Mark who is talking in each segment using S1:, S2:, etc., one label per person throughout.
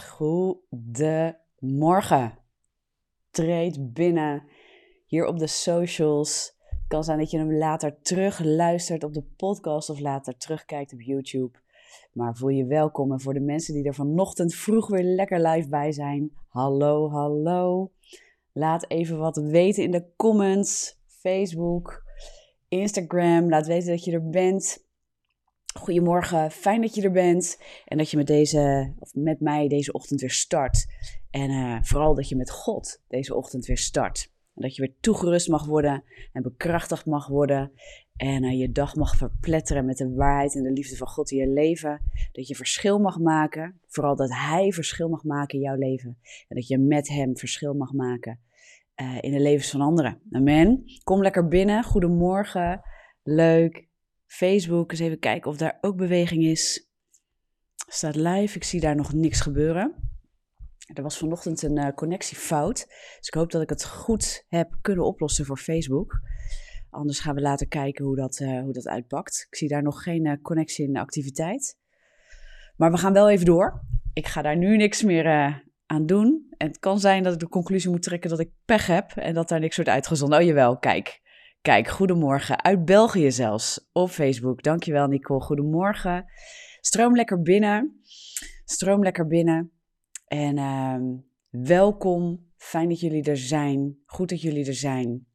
S1: Goedemorgen. Treed binnen hier op de socials. Het kan zijn dat je hem later terug luistert op de podcast of later terugkijkt op YouTube. Maar voel je welkom en voor de mensen die er vanochtend vroeg weer lekker live bij zijn. Hallo, hallo. Laat even wat weten in de comments, Facebook, Instagram. Laat weten dat je er bent. Goedemorgen, fijn dat je er bent en dat je met, deze, of met mij deze ochtend weer start. En uh, vooral dat je met God deze ochtend weer start. En dat je weer toegerust mag worden en bekrachtigd mag worden. En uh, je dag mag verpletteren met de waarheid en de liefde van God in je leven. Dat je verschil mag maken. Vooral dat Hij verschil mag maken in jouw leven. En dat je met Hem verschil mag maken uh, in de levens van anderen. Amen. Kom lekker binnen. Goedemorgen. Leuk Facebook, eens even kijken of daar ook beweging is. Staat live, ik zie daar nog niks gebeuren. Er was vanochtend een uh, connectiefout, dus ik hoop dat ik het goed heb kunnen oplossen voor Facebook. Anders gaan we later kijken hoe dat, uh, hoe dat uitpakt. Ik zie daar nog geen uh, connectie in de activiteit. Maar we gaan wel even door. Ik ga daar nu niks meer aan doen. En het kan zijn dat ik de conclusie moet trekken dat ik pech heb en dat daar niks wordt uitgezonden. Oh jawel, kijk. Kijk, goedemorgen. Uit België zelfs. Op Facebook. Dankjewel Nicole. Goedemorgen. Stroom lekker binnen. Stroom lekker binnen. En uh, welkom. Fijn dat jullie er zijn. Goed dat jullie er zijn.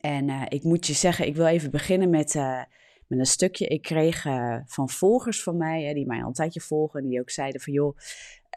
S1: En uh, ik moet je zeggen, ik wil even beginnen met, uh, met een stukje. Ik kreeg uh, van volgers van mij, hè, die mij al een tijdje volgen, die ook zeiden van joh,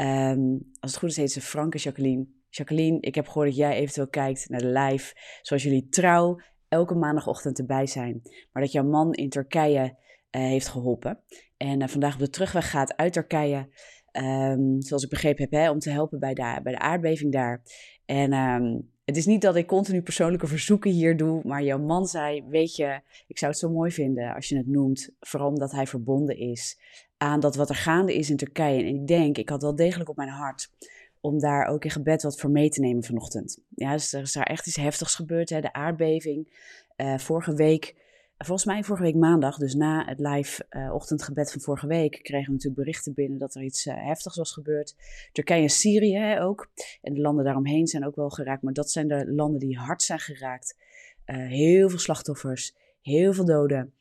S1: um, als het goed is heet ze Frank en Jacqueline. Jacqueline, ik heb gehoord dat jij eventueel kijkt naar de live, zoals jullie trouw elke maandagochtend erbij zijn. Maar dat jouw man in Turkije uh, heeft geholpen. En uh, vandaag op de terugweg gaat uit Turkije. Um, zoals ik begrepen heb, hè, om te helpen bij de, bij de aardbeving daar. En um, het is niet dat ik continu persoonlijke verzoeken hier doe, maar jouw man zei: Weet je, ik zou het zo mooi vinden als je het noemt, vooral omdat hij verbonden is aan dat wat er gaande is in Turkije. En ik denk, ik had wel degelijk op mijn hart om daar ook in gebed wat voor mee te nemen vanochtend. Ja, dus er is daar echt iets heftigs gebeurd, hè? de aardbeving. Uh, vorige week, volgens mij vorige week maandag, dus na het live uh, ochtendgebed van vorige week, kregen we natuurlijk berichten binnen dat er iets heftigs was gebeurd. Turkije en Syrië hè, ook. En de landen daaromheen zijn ook wel geraakt, maar dat zijn de landen die hard zijn geraakt. heel veel slachtoffers, heel veel doden.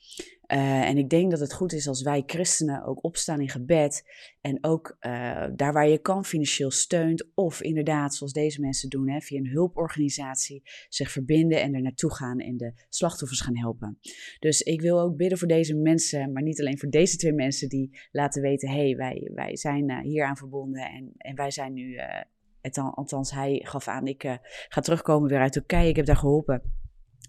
S1: Uh, en ik denk dat het goed is als wij christenen ook opstaan in gebed. En ook uh, daar waar je kan financieel steunt. Of inderdaad, zoals deze mensen doen, hè, via een hulporganisatie zich verbinden en er naartoe gaan en de slachtoffers gaan helpen. Dus ik wil ook bidden voor deze mensen, maar niet alleen voor deze twee mensen die laten weten: hé, hey, wij, wij zijn hier aan verbonden en, en wij zijn nu. Althans, hij gaf aan, ik ga terugkomen weer uit Turkije. Ik heb daar geholpen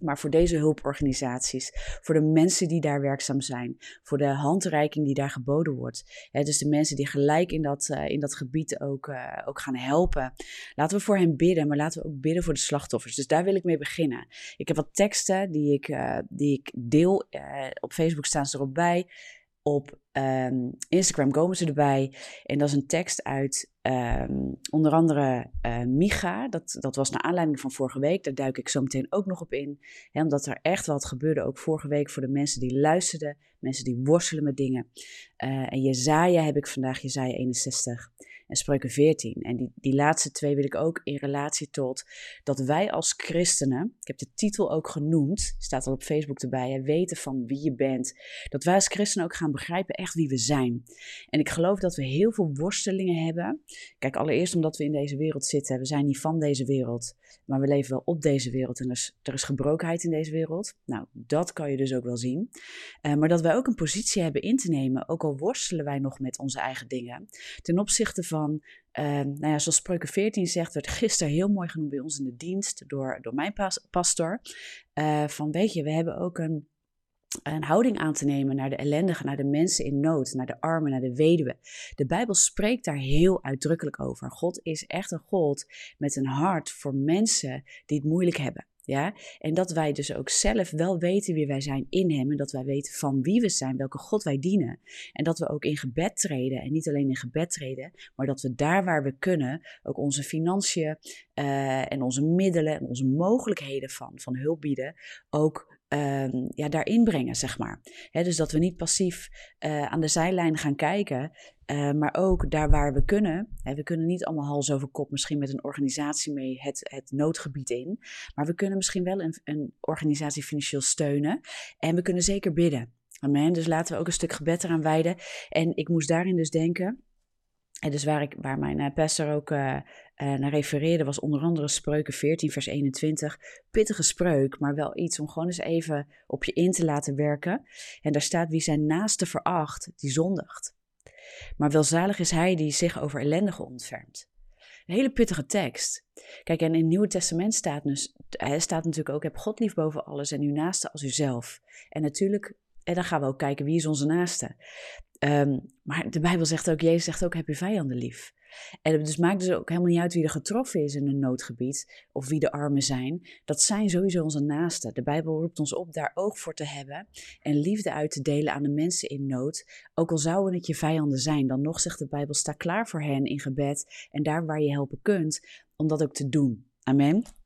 S1: maar voor deze hulporganisaties, voor de mensen die daar werkzaam zijn, voor de handreiking die daar geboden wordt. Dus de mensen die gelijk in dat, uh, in dat gebied ook, uh, ook gaan helpen. Laten we voor hen bidden, maar laten we ook bidden voor de slachtoffers. Dus daar wil ik mee beginnen. Ik heb wat teksten die ik, uh, die ik deel. op Facebook staan ze erop bij. Op um, Instagram komen ze erbij. En dat is een tekst uit um, onder andere uh, Micha. Dat, dat was naar aanleiding van vorige week. Daar duik ik zo meteen ook nog op in. Omdat er echt wat gebeurde, ook vorige week, voor de mensen die luisterden. Mensen die worstelen met dingen. Uh, en Jezaja heb ik vandaag, Jezaja 61 en Spreuken 14. En die, die laatste twee wil ik ook in relatie tot dat wij als christenen, ik heb de titel ook genoemd, staat al op Facebook erbij, hè, weten van wie je bent. Dat wij als christenen ook gaan begrijpen echt wie we zijn. En ik geloof dat we heel veel worstelingen hebben. Kijk, allereerst omdat we in deze wereld zitten. We zijn niet van deze wereld, maar we leven wel op deze wereld. En er is, er is gebrokenheid in deze wereld. Nou, dat kan je dus ook wel zien. Uh, maar dat wij ook een positie hebben in te nemen, ook al worstelen wij nog met onze eigen dingen, ten opzichte van van, uh, nou ja, zoals Spreuken 14 zegt, werd gisteren heel mooi genoemd bij ons in de dienst door, door mijn pas, pastor. Uh, van weet je, we hebben ook een, een houding aan te nemen naar de ellendigen, naar de mensen in nood, naar de armen, naar de weduwe. De Bijbel spreekt daar heel uitdrukkelijk over. God is echt een God met een hart voor mensen die het moeilijk hebben. Ja? En dat wij dus ook zelf wel weten wie wij zijn in Hem. En dat wij weten van wie we zijn, welke God wij dienen. En dat we ook in gebed treden. En niet alleen in gebed treden, maar dat we daar waar we kunnen ook onze financiën uh, en onze middelen en onze mogelijkheden van, van hulp bieden. Ook ehm, ja, daarin brengen, zeg maar. dus dat we niet passief uh, aan de zijlijn gaan kijken, uh, maar ook daar waar we kunnen. We kunnen niet allemaal hals over kop misschien met een organisatie mee het, het noodgebied in. Maar we kunnen misschien wel een, een organisatie financieel steunen. En we kunnen zeker bidden. Amen. Dus laten we ook een stuk gebed eraan wijden. En ik moest daarin dus denken. Dus waar, ik, waar mijn uh, pastor ook uh, naar refereerde, was onder andere Spreuken 14, vers 21. Pittige spreuk, maar wel iets om gewoon eens even op je in te laten werken. En daar staat: Wie zijn naaste veracht, die zondigt. Maar welzalig is hij die zich over ellendigen ontfermt. Een hele pittige tekst. Kijk, en in het Nieuwe Testament staat, dus, staat natuurlijk ook: heb God lief boven alles en uw naaste als uzelf. En natuurlijk, en dan gaan we ook kijken wie is onze naaste. Um, maar de Bijbel zegt ook, Jezus zegt ook, heb je vijanden lief. En dus maakt dus ook helemaal niet uit wie er getroffen is in een noodgebied of wie de armen zijn. Dat zijn sowieso onze naasten. De Bijbel roept ons op daar oog voor te hebben en liefde uit te delen aan de mensen in nood. Ook al zouden het je vijanden zijn, dan nog zegt de Bijbel, sta klaar voor hen in gebed en daar waar je helpen kunt, om dat ook te doen. Amen.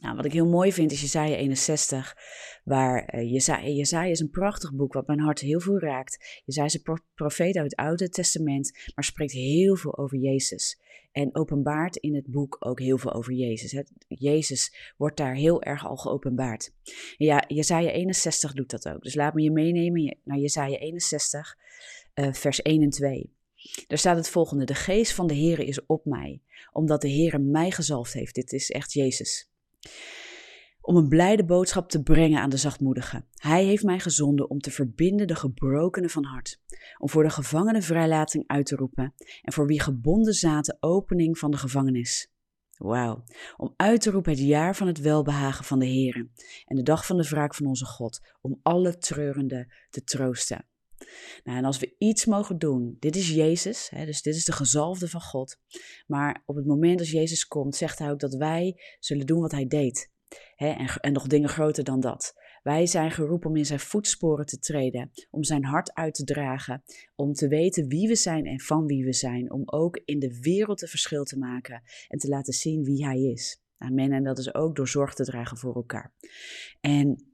S1: Nou, wat ik heel mooi vind is Jezaja 61, waar uh, Jezaja, is een prachtig boek wat mijn hart heel veel raakt. Jezaja is een profeet uit het Oude Testament, maar spreekt heel veel over Jezus. En openbaart in het boek ook heel veel over Jezus. Hè. Jezus wordt daar heel erg al geopenbaard. En ja, Jezaja 61 doet dat ook. Dus laat me je meenemen naar Jezaja 61, uh, vers 1 en 2. Daar staat het volgende: De geest van de Heer is op mij, omdat de Heer mij gezalfd heeft. Dit is echt Jezus om een blijde boodschap te brengen aan de zachtmoedigen. Hij heeft mij gezonden om te verbinden de gebrokenen van hart, om voor de gevangenen vrijlating uit te roepen en voor wie gebonden zaten opening van de gevangenis. Wauw, om uit te roepen het jaar van het welbehagen van de Heer en de dag van de wraak van onze God, om alle treurenden te troosten. Nou, en als we iets mogen doen, dit is Jezus, hè, dus dit is de gezalfde van God. Maar op het moment dat Jezus komt, zegt hij ook dat wij zullen doen wat hij deed. Hè, en, en nog dingen groter dan dat. Wij zijn geroepen om in zijn voetsporen te treden, om zijn hart uit te dragen, om te weten wie we zijn en van wie we zijn, om ook in de wereld een verschil te maken en te laten zien wie hij is. Amen. En dat is ook door zorg te dragen voor elkaar. En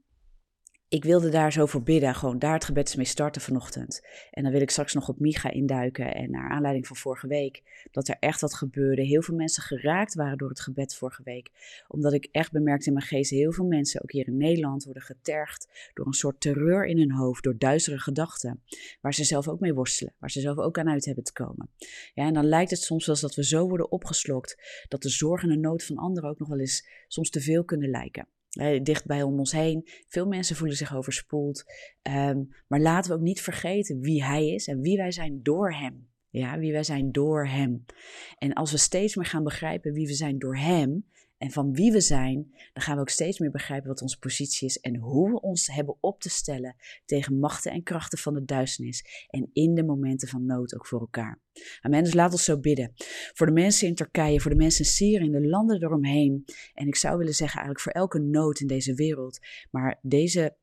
S1: ik wilde daar zo voor bidden, gewoon daar het gebed mee starten vanochtend. En dan wil ik straks nog op Micha induiken. En naar aanleiding van vorige week, dat er echt wat gebeurde. Heel veel mensen geraakt waren door het gebed vorige week. Omdat ik echt bemerkte in mijn geest, heel veel mensen, ook hier in Nederland, worden getergd door een soort terreur in hun hoofd, door duistere gedachten. Waar ze zelf ook mee worstelen, waar ze zelf ook aan uit hebben te komen. Ja, en dan lijkt het soms wel eens dat we zo worden opgeslokt, dat de zorg en de nood van anderen ook nog wel eens soms te veel kunnen lijken dicht bij ons heen. Veel mensen voelen zich overspoeld. Ehm, maar laten we ook niet vergeten wie Hij is en wie wij zijn door Hem. Ja, wie wij zijn door Hem. En als we steeds meer gaan begrijpen wie we zijn door Hem, en van wie we zijn, dan gaan we ook steeds meer begrijpen wat onze positie is en hoe we ons hebben op te stellen tegen machten en krachten van de duisternis en in de momenten van nood ook voor elkaar. Amen. Dus laat ons zo bidden. Voor de mensen in Turkije, voor de mensen in Syrië, in de landen eromheen. En ik zou willen zeggen eigenlijk voor elke nood in deze wereld. Maar deze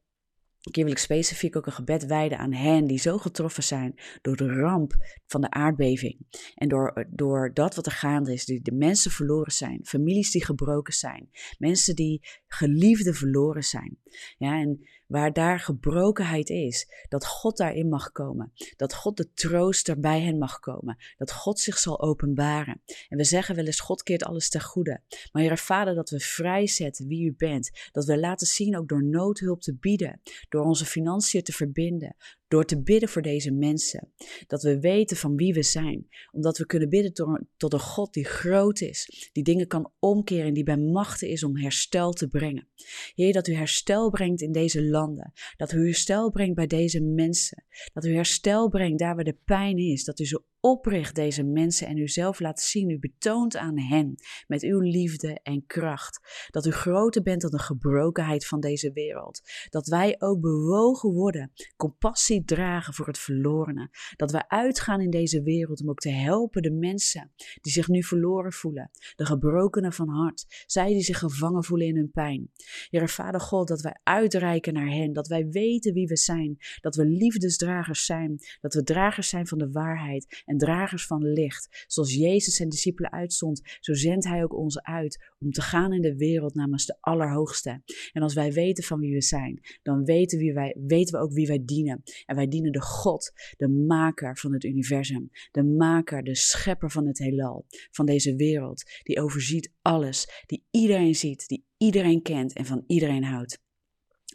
S1: keer wil ik specifiek ook een gebed wijden aan hen die zo getroffen zijn door de ramp van de aardbeving. En door, door dat wat er gaande is, die de mensen verloren zijn, families die gebroken zijn, mensen die geliefden verloren zijn. Ja, en waar daar gebrokenheid is, dat God daarin mag komen. Dat God de trooster bij hen mag komen. Dat God zich zal openbaren. En we zeggen wel eens, God keert alles ten goede. Maar Heer Vader, dat we vrijzetten wie u bent. Dat we laten zien ook door noodhulp te bieden. Door onze financiën te verbinden. Door te bidden voor deze mensen. Dat we weten van wie we zijn. Omdat we kunnen bidden tot een God die groot is. Die dingen kan omkeren en die bij machten is om herstel te brengen. Heer, dat u herstel brengt in deze landen. Dat u herstel brengt bij deze mensen. Dat u herstel brengt daar waar de pijn is. Dat u ze opricht deze mensen en u zelf laat zien. U betoont aan hen met uw liefde en kracht. Dat u groter bent dan de gebrokenheid van deze wereld. Dat wij ook bewogen worden, compassie dragen voor het verlorene. Dat wij uitgaan in deze wereld om ook te helpen de mensen die zich nu verloren voelen. De gebrokenen van hart. Zij die zich gevangen voelen in hun pijn. Heer Vader God, dat wij uitreiken naar hen. Dat wij weten wie we zijn. Dat we liefdesdragers zijn. Dat we dragers zijn van de waarheid. En dragers van licht. Zoals Jezus zijn discipelen uitzond, zo zendt hij ook ons uit om te gaan in de wereld namens de Allerhoogste. En als wij weten van wie we zijn, dan weten, wie wij, weten we ook wie wij dienen. En wij dienen de God, de maker van het universum, de maker, de schepper van het heelal, van deze wereld, die overziet alles, die iedereen ziet, die iedereen kent en van iedereen houdt.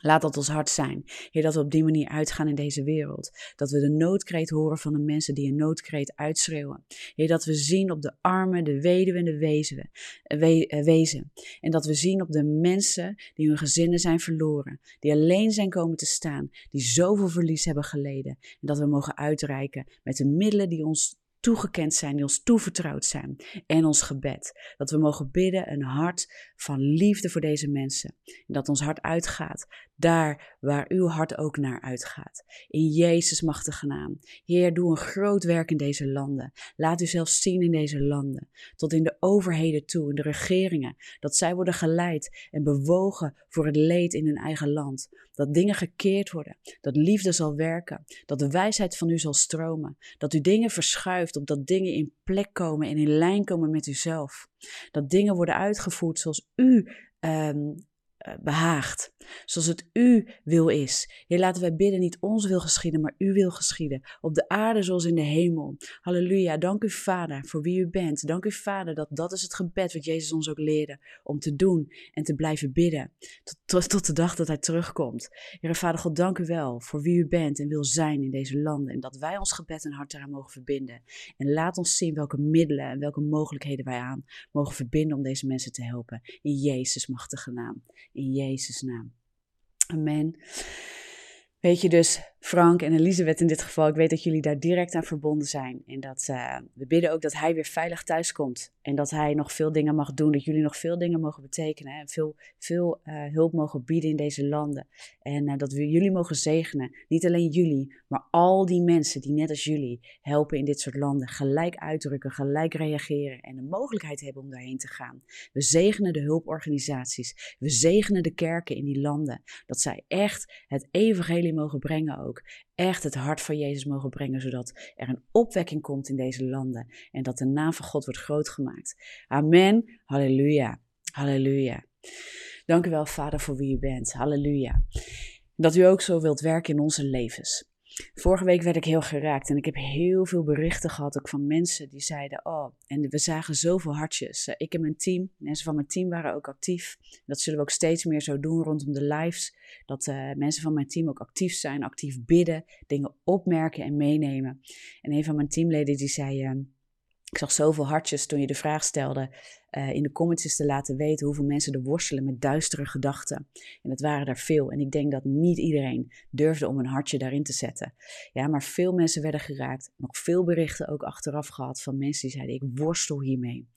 S1: Laat dat ons hart zijn. Heer, dat we op die manier uitgaan in deze wereld. Dat we de noodkreet horen van de mensen die een noodkreet uitschreeuwen. Heer, dat we zien op de armen, de weduwen en de wezen, we, eh, wezen. En dat we zien op de mensen die hun gezinnen zijn verloren. Die alleen zijn komen te staan. Die zoveel verlies hebben geleden. En dat we mogen uitreiken met de middelen die ons toegekend zijn, die ons toevertrouwd zijn. En ons gebed. Dat we mogen bidden een hart van liefde voor deze mensen. En dat ons hart uitgaat daar waar uw hart ook naar uitgaat. In Jezus' machtige naam. Heer, doe een groot werk in deze landen. Laat u zelf zien in deze landen. Tot in de overheden toe, in de regeringen. Dat zij worden geleid en bewogen voor het leed in hun eigen land. Dat dingen gekeerd worden. Dat liefde zal werken. Dat de wijsheid van u zal stromen. Dat u dingen verschuift, opdat dingen in plek komen en in lijn komen met uzelf. Dat dingen worden uitgevoerd zoals u um, eh, behaagt. Zoals het u wil is. Heer, laten wij bidden, niet ons wil geschieden, maar uw wil geschieden. Op de aarde zoals in de hemel. Halleluja. Dank u, Vader, voor wie u bent. Dank u, Vader, dat dat is het gebed wat Jezus ons ook leerde. Om te doen en te blijven bidden. Tot, tot, tot de dag dat hij terugkomt. Heer, Vader God, dank u wel voor wie u bent en wil zijn in deze landen. En dat wij ons gebed en hart eraan mogen verbinden. En laat ons zien welke middelen en welke mogelijkheden wij aan mogen verbinden om deze mensen te helpen. In Jezus' machtige naam in Jezus' naam. Amen. Weet je dus, Frank en Elisabeth in dit geval, ik weet dat jullie daar direct aan verbonden zijn. En dat uh, we bidden ook dat hij weer veilig thuis komt. En dat hij nog veel dingen mag doen, dat jullie nog veel dingen mogen betekenen. En veel, veel uh, hulp mogen bieden in deze landen. En uh, dat we jullie mogen zegenen. Niet alleen jullie, maar al die mensen die net als jullie helpen in dit soort landen. Gelijk uitdrukken, gelijk reageren en de mogelijkheid hebben om daarheen te gaan. We zegenen de hulporganisaties. We zegenen de kerken in die landen. Dat zij echt het evangelie mogen brengen ook echt het hart van Jezus mogen brengen, zodat er een opwekking komt in deze landen en dat de naam van God wordt groot gemaakt. Amen. Halleluja. Halleluja. Dank u wel, Vader, voor wie u bent. Halleluja. Dat u ook zo wilt werken in onze levens. Vorige week werd ik heel geraakt en ik heb heel veel berichten gehad ook van mensen die zeiden: Oh, en we zagen zoveel hartjes. Eh, ik en mijn team, mensen van mijn team waren ook actief. Dat zullen we ook steeds meer zo doen rondom de lives. Dat uh, mensen van mijn team ook actief zijn, actief bidden, dingen opmerken en meenemen. En een van mijn teamleden die zei. Uh, ik zag zoveel hartjes toen je de vraag stelde uh, in de comments te laten weten hoeveel mensen er worstelen met duistere gedachten. En het waren er veel. En ik denk dat niet iedereen durfde om een hartje daarin te zetten. Ja, maar veel mensen werden geraakt. Nog veel berichten ook achteraf gehad van mensen die zeiden: Ik worstel hiermee.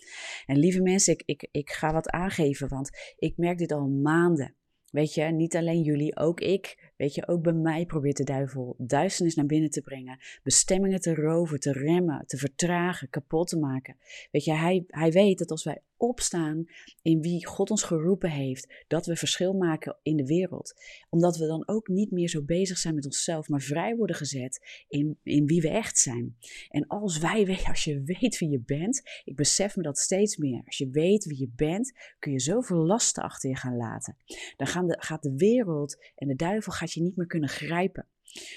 S1: En lieve mensen, ik, ik, ik ga wat aangeven, want ik merk dit al maanden. Weet je, niet alleen jullie, ook ik. Weet je, ook bij mij probeert de duivel duisternis naar binnen te brengen. Bestemmingen te roven, te remmen, te vertragen, kapot te maken. Weet je, hij, hij weet dat als wij opstaan in wie God ons geroepen heeft, dat we verschil maken in de wereld. Omdat we dan ook niet meer zo bezig zijn met onszelf, maar vrij worden gezet in, in wie we echt zijn. En als wij, als je weet wie je bent, ik besef me dat steeds meer. Als je weet wie je bent, kun je zoveel lasten achter je gaan laten. Dan gaan de, gaat de wereld en de duivel gaat je niet meer kunnen grijpen.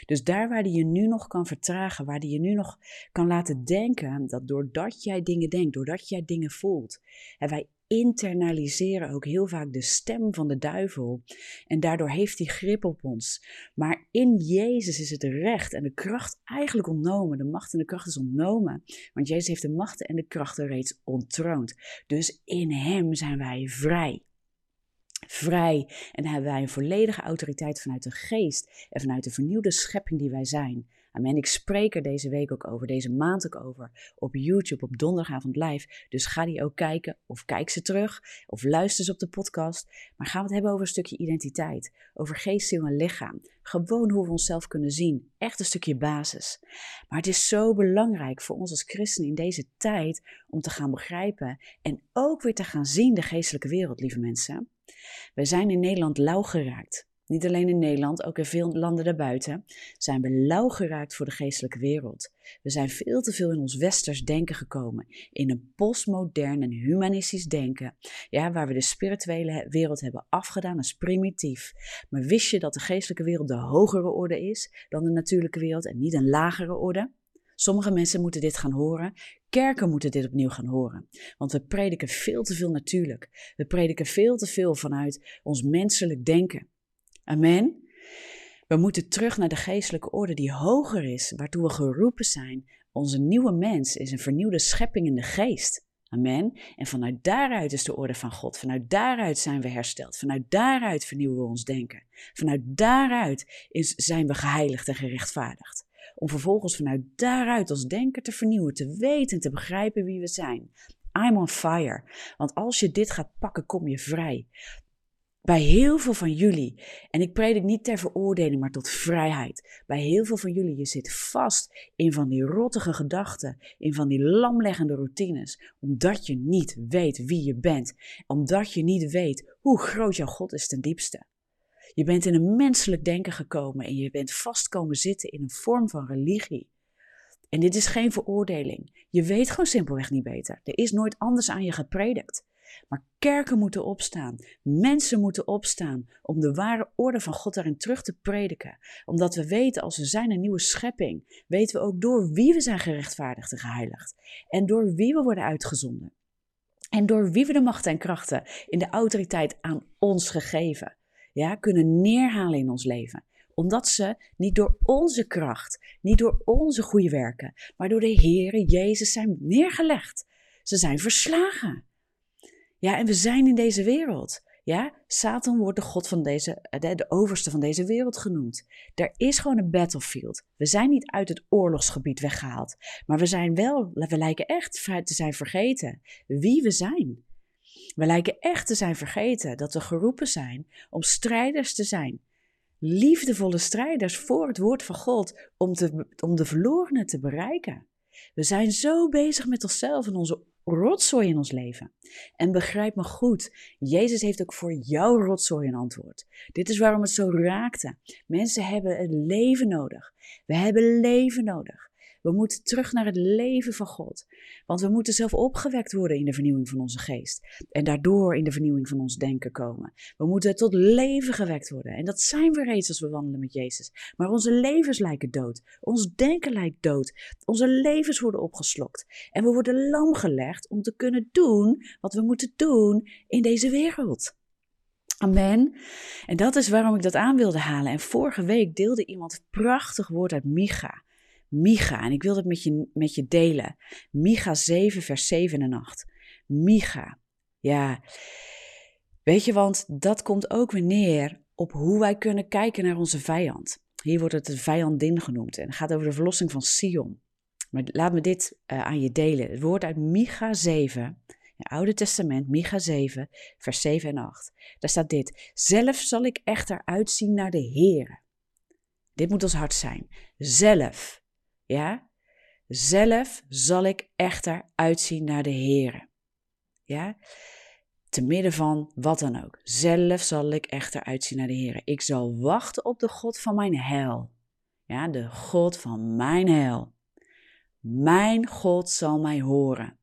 S1: Dus daar waar die je nu nog kan vertragen, waar die je nu nog kan laten denken, dat doordat jij dingen denkt, doordat jij dingen voelt, en wij internaliseren ook heel vaak de stem van de duivel. En daardoor heeft hij grip op ons. Maar in Jezus is het recht en de kracht eigenlijk ontnomen. De macht en de kracht is ontnomen. Want Jezus heeft de macht en de krachten reeds ontroond. Dus in Hem zijn wij vrij vrij en hebben wij een volledige autoriteit vanuit de geest en vanuit de vernieuwde schepping die wij zijn. Amen. Ik spreek er deze week ook over, deze maand ook over, op YouTube, op donderdagavond live. Dus ga die ook kijken, of kijk ze terug, of luister ze op de podcast. Maar gaan we het hebben over een stukje identiteit, over geest, ziel en lichaam. Gewoon hoe we onszelf kunnen zien, echt een stukje basis. Maar het is zo belangrijk voor ons als christenen in deze tijd om te gaan begrijpen en ook weer te gaan zien de geestelijke wereld, lieve mensen. We zijn in Nederland lauw geraakt. niet alleen in Nederland, ook in veel landen daarbuiten, zijn we lauw geraakt voor de geestelijke wereld. We zijn veel te veel in ons westers denken gekomen, in een postmodern en humanistisch denken, ja, waar we de spirituele wereld hebben afgedaan als primitief. Maar wist je dat de geestelijke wereld de hogere orde is dan de natuurlijke wereld en niet een lagere orde? Sommige mensen moeten dit gaan horen. Kerken moeten dit opnieuw gaan horen. Want we prediken veel te veel natuurlijk. We prediken veel te veel vanuit ons menselijk denken. Amen. We moeten terug naar de geestelijke orde die hoger is, waartoe we geroepen zijn. Onze nieuwe mens is een vernieuwde schepping in de geest. Amen. En vanuit daaruit is de orde van God. Vanuit daaruit zijn we hersteld. Vanuit daaruit vernieuwen we ons denken. Vanuit daaruit is, zijn we geheiligd en gerechtvaardigd. Om vervolgens vanuit daaruit ons denken te vernieuwen, te weten en te begrijpen wie we zijn. I'm on fire. Want als je dit gaat pakken, kom je vrij bij heel veel van jullie, en ik predik niet ter veroordeling, maar tot vrijheid. Bij heel veel van jullie, je zit vast in van die rottige gedachten, in van die lamleggende routines, omdat je niet weet wie je bent, omdat je niet weet hoe groot jouw God is ten diepste. Je bent in een menselijk denken gekomen en je bent vast komen zitten in een vorm van religie. En dit is geen veroordeling. Je weet gewoon simpelweg niet beter. Er is nooit anders aan je gepredikt. Maar kerken moeten opstaan, mensen moeten opstaan om de ware orde van God daarin terug te prediken. Omdat we weten, als we zijn een nieuwe schepping, weten we ook door wie we zijn gerechtvaardigd en geheiligd. En door wie we worden uitgezonden. En door wie we de macht en krachten in de autoriteit aan ons gegeven ja, kunnen neerhalen in ons leven omdat ze niet door onze kracht, niet door onze goede werken, maar door de Heere Jezus zijn neergelegd. Ze zijn verslagen. Ja, en we zijn in deze wereld. Ja, Satan wordt de god van deze, de, de overste van deze wereld genoemd. Er is gewoon een battlefield. We zijn niet uit het oorlogsgebied weggehaald, maar we zijn wel, we lijken echt te zijn vergeten wie we zijn. We lijken echt te zijn vergeten dat we geroepen zijn om strijders te zijn. Liefdevolle strijders voor het woord van God om, te, om de verlorenen te bereiken. We zijn zo bezig met onszelf en onze rotzooi in ons leven. En begrijp me goed, Jezus heeft ook voor jouw rotzooi een antwoord. Dit is waarom het zo raakte. Mensen hebben het leven nodig. We hebben leven nodig. We moeten terug naar het leven van God. Want we moeten zelf opgewekt worden in de vernieuwing van onze geest. En daardoor in de vernieuwing van ons denken komen. We moeten tot leven gewekt worden. En dat zijn we reeds als we wandelen met Jezus. Maar onze levens lijken dood. Ons denken lijkt dood. Onze levens worden opgeslokt. En we worden lam gelegd om te kunnen doen wat we moeten doen in deze wereld. Amen. En dat is waarom ik dat aan wilde halen. En vorige week deelde iemand het prachtig woord uit Micha. Micha, en ik wil het met je, met je delen. Micha 7, vers 7 en 8. Micha, ja. Weet je, want dat komt ook weer neer op hoe wij kunnen kijken naar onze vijand. Hier wordt het de vijandin genoemd en het gaat over de verlossing van Sion. Maar laat me dit uh, aan je delen. Het woord uit Micha 7, het Oude Testament, Micha 7, vers 7 en 8. Daar staat dit. Zelf zal ik echter uitzien naar de Heer. Dit moet ons hart zijn. Zelf ja? Zelf zal ik echter uitzien naar de Heere. Ja? Te midden van wat dan ook. Zelf zal ik echter uitzien naar de Heere. Ik zal wachten op de God van mijn heil. Ja, de God van mijn heil. Mijn God zal mij horen.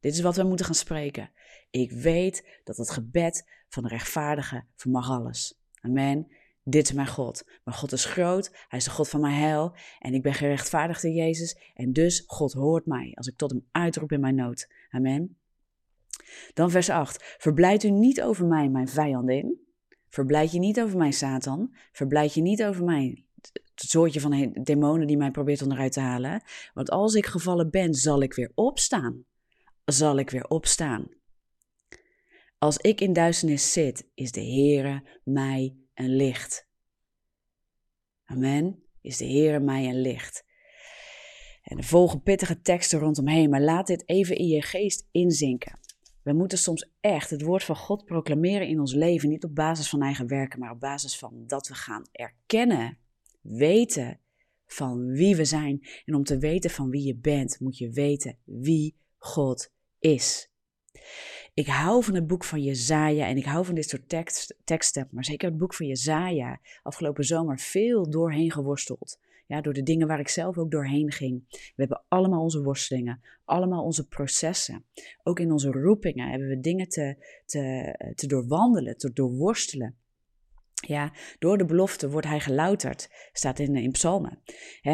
S1: Dit is wat we moeten gaan spreken. Ik weet dat het gebed van de rechtvaardige vermag alles. Amen. Dit is mijn God. Mijn God is groot, Hij is de God van mijn heil en ik ben gerechtvaardigd in Jezus en dus God hoort mij als ik tot Hem uitroep in mijn nood. Amen. Dan vers 8. Verblijd u niet over mij, mijn vijandin. Verblijd je niet over mij, Satan. Verblijd je niet over mij, het soortje van demonen die mij probeert onderuit te halen. Want als ik gevallen ben, zal ik weer opstaan. Zal ik weer opstaan. Als ik in duisternis zit, is de Heere mij een licht. Amen. Is de Heer mij een licht. En er volgen pittige teksten rondomheen, maar laat dit even in je geest inzinken. We moeten soms echt het woord van God proclameren in ons leven, niet op basis van eigen werken, maar op basis van dat we gaan erkennen, weten van wie we zijn. En om te weten van wie je bent, moet je weten wie God is. Ik hou van het boek van Jezaja en ik hou van dit soort tekst, teksten, maar zeker het boek van Jezaja. Afgelopen zomer veel doorheen geworsteld. Ja, door de dingen waar ik zelf ook doorheen ging. We hebben allemaal onze worstelingen, allemaal onze processen. Ook in onze roepingen hebben we dingen te, te, te doorwandelen, te doorworstelen. Ja, door de belofte wordt hij gelouterd, staat in, in psalmen.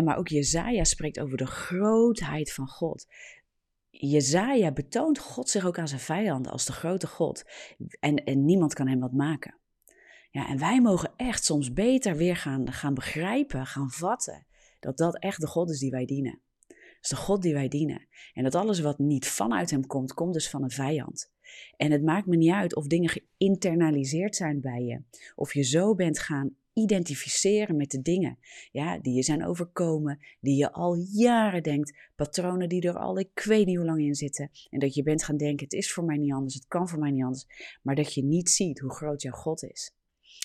S1: maar ook Jezaja spreekt over de grootheid van God. Jezaja betoont God zich ook aan zijn vijanden als de grote God. En, en niemand kan hem wat maken. Ja, en wij mogen echt soms beter weer gaan, gaan begrijpen, gaan vatten, dat dat echt de God is die wij dienen. Dat is de God die wij dienen. En dat alles wat niet vanuit hem komt, komt dus van een vijand. En het maakt me niet uit of dingen geïnternaliseerd zijn bij je. Of je zo bent gaan identificeren met de dingen ja, die je zijn overkomen, die je al jaren denkt, patronen die er al ik weet niet hoe lang in zitten. En dat je bent gaan denken, het is voor mij niet anders, het kan voor mij niet anders. Maar dat je niet ziet hoe groot jouw God is.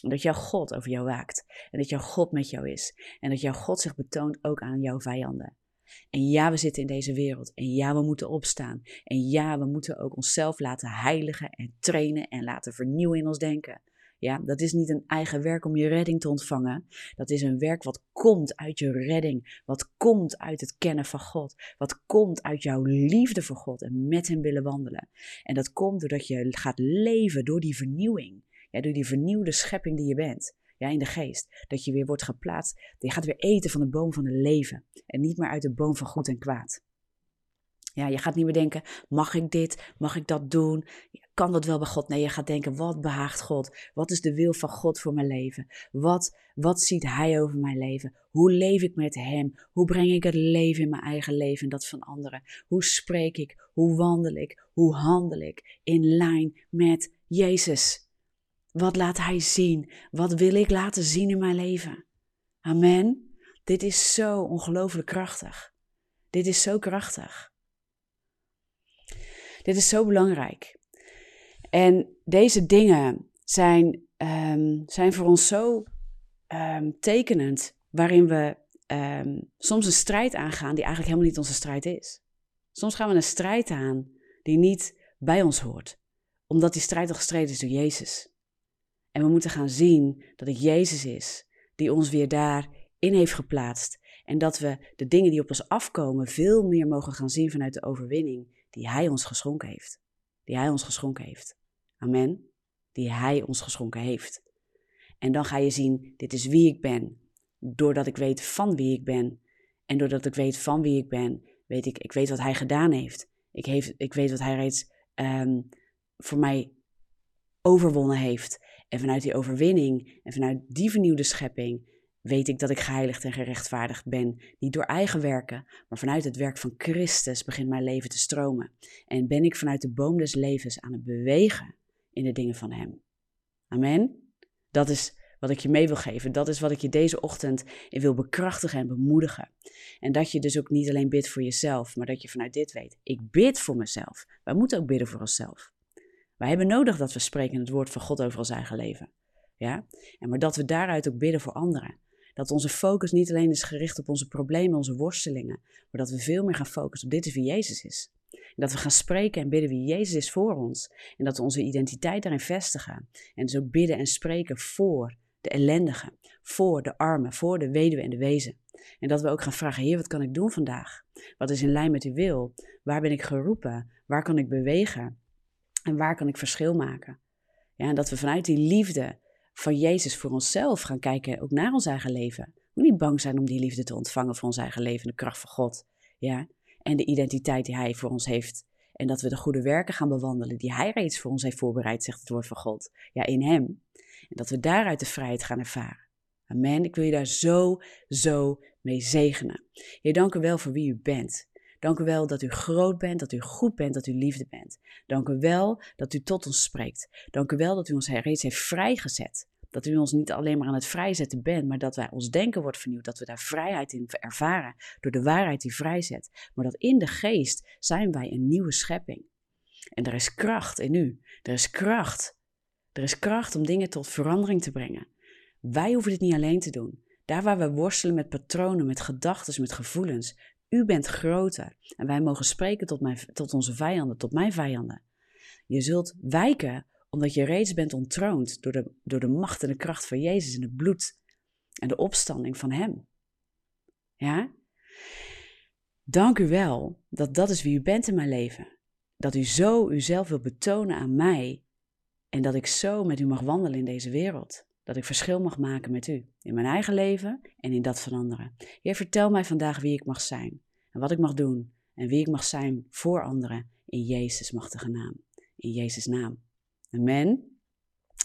S1: En dat jouw God over jou waakt. En dat jouw God met jou is. En dat jouw God zich betoont ook aan jouw vijanden. En ja, we zitten in deze wereld. En ja, we moeten opstaan. En ja, we moeten ook onszelf laten heiligen en trainen en laten vernieuwen in ons denken. Ja, dat is niet een eigen werk om je redding te ontvangen. Dat is een werk wat komt uit je redding. Wat komt uit het kennen van God. Wat komt uit jouw liefde voor God en met Hem willen wandelen. En dat komt doordat je gaat leven door die vernieuwing. Ja, door die vernieuwde schepping die je bent ja, in de geest. Dat je weer wordt geplaatst. Je gaat weer eten van de boom van het leven. En niet meer uit de boom van goed en kwaad. Ja, je gaat niet meer denken, mag ik dit? Mag ik dat doen? Kan dat wel bij God? Nee, je gaat denken, wat behaagt God? Wat is de wil van God voor mijn leven? Wat, wat ziet Hij over mijn leven? Hoe leef ik met Hem? Hoe breng ik het leven in mijn eigen leven en dat van anderen? Hoe spreek ik? Hoe wandel ik? Hoe handel ik? In lijn met Jezus. Wat laat Hij zien? Wat wil ik laten zien in mijn leven? Amen. Dit is zo ongelooflijk krachtig. Dit is zo krachtig. Dit is zo belangrijk. En deze dingen zijn, um, zijn voor ons zo um, tekenend, waarin we um, soms een strijd aangaan die eigenlijk helemaal niet onze strijd is. Soms gaan we een strijd aan die niet bij ons hoort, omdat die strijd al gestreden is door Jezus. En we moeten gaan zien dat het Jezus is die ons weer daarin heeft geplaatst. En dat we de dingen die op ons afkomen veel meer mogen gaan zien vanuit de overwinning die Hij ons geschonken heeft. Die Hij ons geschonken heeft. Amen. Die Hij ons geschonken heeft. En dan ga je zien, dit is wie ik ben. Doordat ik weet van wie ik ben. En doordat ik weet van wie ik ben, weet ik, ik weet wat Hij gedaan heeft. Ik, heeft, ik weet wat Hij reeds um, voor mij overwonnen heeft. En vanuit die overwinning en vanuit die vernieuwde schepping weet ik dat ik geheiligd en gerechtvaardigd ben. Niet door eigen werken, maar vanuit het werk van Christus begint mijn leven te stromen. En ben ik vanuit de boom des levens aan het bewegen in de dingen van Hem. Amen. Dat is wat ik je mee wil geven. Dat is wat ik je deze ochtend wil bekrachtigen en bemoedigen. En dat je dus ook niet alleen bidt voor jezelf, maar dat je vanuit dit weet. Ik bid voor mezelf. Wij moeten ook bidden voor onszelf. Wij hebben nodig dat we spreken het woord van God over ons eigen leven. Ja? En maar dat we daaruit ook bidden voor anderen. Dat onze focus niet alleen is gericht op onze problemen, onze worstelingen, maar dat we veel meer gaan focussen op dit is wie Jezus is. En dat we gaan spreken en bidden wie Jezus is voor ons. En dat we onze identiteit daarin vestigen. En dus ook bidden en spreken voor de ellendigen, voor de armen, voor de weduwe en de wezen. En dat we ook gaan vragen, Heer, wat kan ik doen vandaag? Wat is in lijn met uw wil? Waar ben ik geroepen? Waar kan ik bewegen? En waar kan ik verschil maken? Ja, en dat we vanuit die liefde van Jezus voor onszelf gaan kijken, ook naar ons eigen leven. We niet bang zijn om die liefde te ontvangen voor ons eigen leven, de kracht van God. Ja? En de identiteit die Hij voor ons heeft. En dat we de goede werken gaan bewandelen die Hij reeds voor ons heeft voorbereid, zegt het woord van God. Ja, in Hem. En dat we daaruit de vrijheid gaan ervaren. Amen. Ik wil je daar zo, zo mee zegenen. Heer, dank u wel voor wie u bent. Dank u wel dat u groot bent, dat u goed bent, dat u liefde bent. Dank u wel dat u tot ons spreekt. Dank u wel dat u ons reeds heeft vrijgezet. Dat u ons niet alleen maar aan het vrijzetten bent, maar dat wij ons denken wordt vernieuwd. Dat we daar vrijheid in ervaren door de waarheid die vrijzet. Maar dat in de geest zijn wij een nieuwe schepping. En er is kracht in u. Er is kracht. Er is kracht om dingen tot verandering te brengen. Wij hoeven dit niet alleen te doen. Daar waar we worstelen met patronen, met gedachten, met gevoelens, u bent groter. En wij mogen spreken tot, mijn, tot onze vijanden, tot mijn vijanden. Je zult wijken omdat je reeds bent ontroond door de, door de macht en de kracht van Jezus en het bloed en de opstanding van Hem. Ja? Dank u wel dat dat is wie u bent in mijn leven. Dat u zo uzelf wilt betonen aan mij en dat ik zo met u mag wandelen in deze wereld. Dat ik verschil mag maken met u in mijn eigen leven en in dat van anderen. Heer, vertel mij vandaag wie ik mag zijn en wat ik mag doen en wie ik mag zijn voor anderen in Jezus' machtige naam. In Jezus' naam. Amen.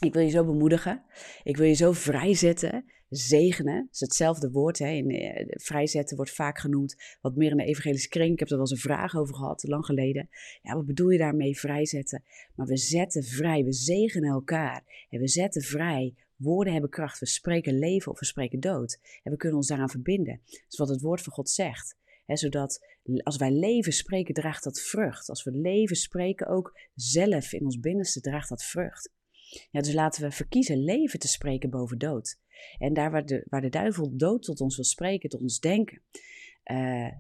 S1: Ik wil je zo bemoedigen. Ik wil je zo vrijzetten zegenen. Dat is hetzelfde woord. Hè. In, uh, vrijzetten wordt vaak genoemd. Wat meer in de evangelische kring. Ik heb er wel eens een vraag over gehad, lang geleden. Ja, wat bedoel je daarmee vrijzetten? Maar we zetten vrij. We zegenen elkaar. En we zetten vrij. Woorden hebben kracht. We spreken leven of we spreken dood. En we kunnen ons daaraan verbinden. Dat is wat het woord van God zegt. Zodat als wij leven spreken, draagt dat vrucht. Als we leven spreken, ook zelf in ons binnenste, draagt dat vrucht. Ja, dus laten we verkiezen leven te spreken boven dood. En daar waar de, waar de duivel dood tot ons wil spreken, tot ons denken, uh,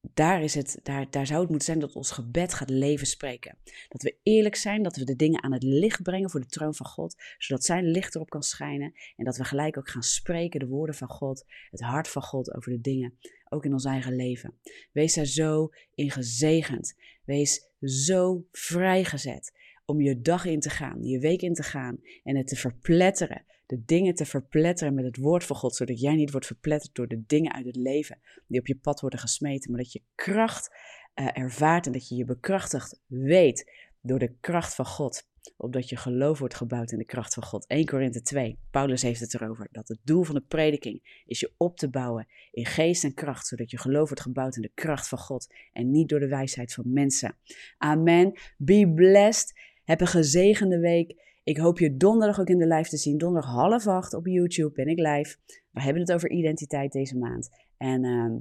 S1: daar, is het, daar, daar zou het moeten zijn dat ons gebed gaat leven spreken. Dat we eerlijk zijn, dat we de dingen aan het licht brengen voor de troon van God, zodat zijn licht erop kan schijnen. En dat we gelijk ook gaan spreken de woorden van God, het hart van God over de dingen, ook in ons eigen leven. Wees daar zo in gezegend. Wees zo vrijgezet om je dag in te gaan, je week in te gaan en het te verpletteren. De dingen te verpletteren met het woord van God, zodat jij niet wordt verpletterd door de dingen uit het leven die op je pad worden gesmeten, maar dat je kracht uh, ervaart en dat je je bekrachtigd weet door de kracht van God. Opdat je geloof wordt gebouwd in de kracht van God. 1 Korinthe 2, Paulus heeft het erover. Dat het doel van de prediking is je op te bouwen in geest en kracht. Zodat je geloof wordt gebouwd in de kracht van God. En niet door de wijsheid van mensen. Amen. Be blessed. Heb een gezegende week. Ik hoop je donderdag ook in de live te zien. Donderdag half acht op YouTube ben ik live. We hebben het over identiteit deze maand. En uh,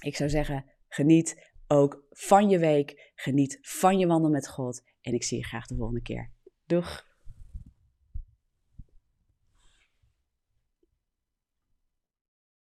S1: ik zou zeggen, geniet ook van je week. Geniet van je wandel met God. En ik zie je graag de volgende keer. Doeg!